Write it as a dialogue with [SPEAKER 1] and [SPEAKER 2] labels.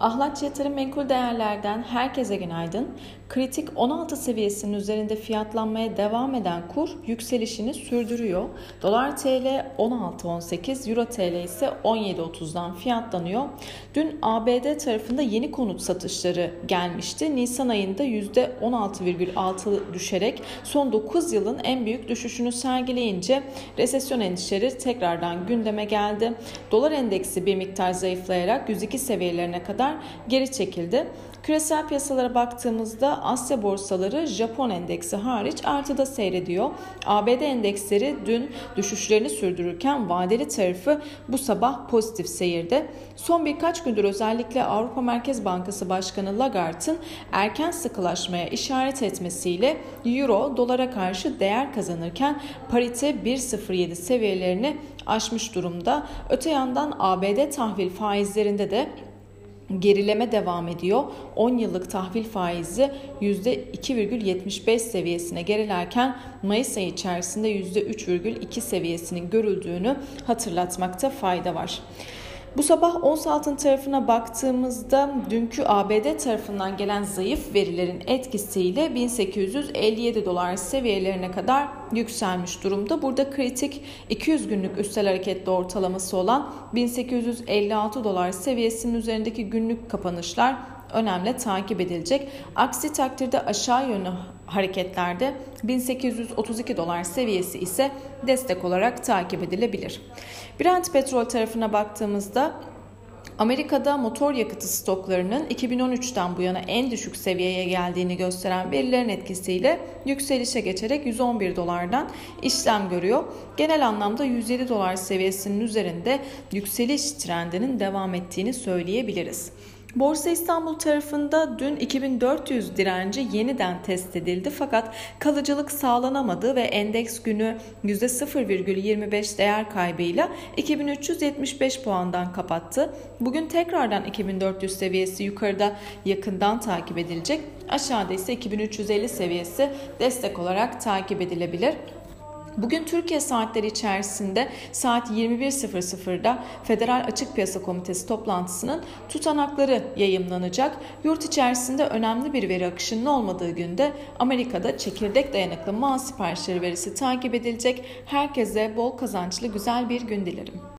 [SPEAKER 1] Ahlatçı Yatırım Menkul Değerler'den herkese günaydın. Kritik 16 seviyesinin üzerinde fiyatlanmaya devam eden kur yükselişini sürdürüyor. Dolar TL 16.18, Euro TL ise 17.30'dan fiyatlanıyor. Dün ABD tarafında yeni konut satışları gelmişti. Nisan ayında %16,6 düşerek son 9 yılın en büyük düşüşünü sergileyince resesyon endişeleri tekrardan gündeme geldi. Dolar endeksi bir miktar zayıflayarak 102 seviyelerine kadar geri çekildi. Küresel piyasalara baktığımızda Asya borsaları Japon endeksi hariç artıda seyrediyor. ABD endeksleri dün düşüşlerini sürdürürken vadeli tarafı bu sabah pozitif seyirde. Son birkaç gündür özellikle Avrupa Merkez Bankası Başkanı Lagarde'ın erken sıkılaşmaya işaret etmesiyle Euro dolara karşı değer kazanırken parite 1.07 seviyelerini aşmış durumda. Öte yandan ABD tahvil faizlerinde de gerileme devam ediyor. 10 yıllık tahvil faizi %2,75 seviyesine gerilerken Mayıs ayı içerisinde %3,2 seviyesinin görüldüğünü hatırlatmakta fayda var. Bu sabah ons altın tarafına baktığımızda dünkü ABD tarafından gelen zayıf verilerin etkisiyle 1857 dolar seviyelerine kadar yükselmiş durumda. Burada kritik 200 günlük üstel hareketli ortalaması olan 1856 dolar seviyesinin üzerindeki günlük kapanışlar önemli takip edilecek. Aksi takdirde aşağı yönlü hareketlerde 1832 dolar seviyesi ise destek olarak takip edilebilir. Brent petrol tarafına baktığımızda Amerika'da motor yakıtı stoklarının 2013'ten bu yana en düşük seviyeye geldiğini gösteren verilerin etkisiyle yükselişe geçerek 111 dolardan işlem görüyor. Genel anlamda 107 dolar seviyesinin üzerinde yükseliş trendinin devam ettiğini söyleyebiliriz. Borsa İstanbul tarafında dün 2400 direnci yeniden test edildi fakat kalıcılık sağlanamadı ve endeks günü %0,25 değer kaybıyla 2375 puandan kapattı. Bugün tekrardan 2400 seviyesi yukarıda yakından takip edilecek. Aşağıda ise 2350 seviyesi destek olarak takip edilebilir. Bugün Türkiye saatleri içerisinde saat 21.00'da Federal Açık Piyasa Komitesi toplantısının tutanakları yayımlanacak. Yurt içerisinde önemli bir veri akışının olmadığı günde Amerika'da çekirdek dayanıklı mal siparişleri verisi takip edilecek. Herkese bol kazançlı güzel bir gün dilerim.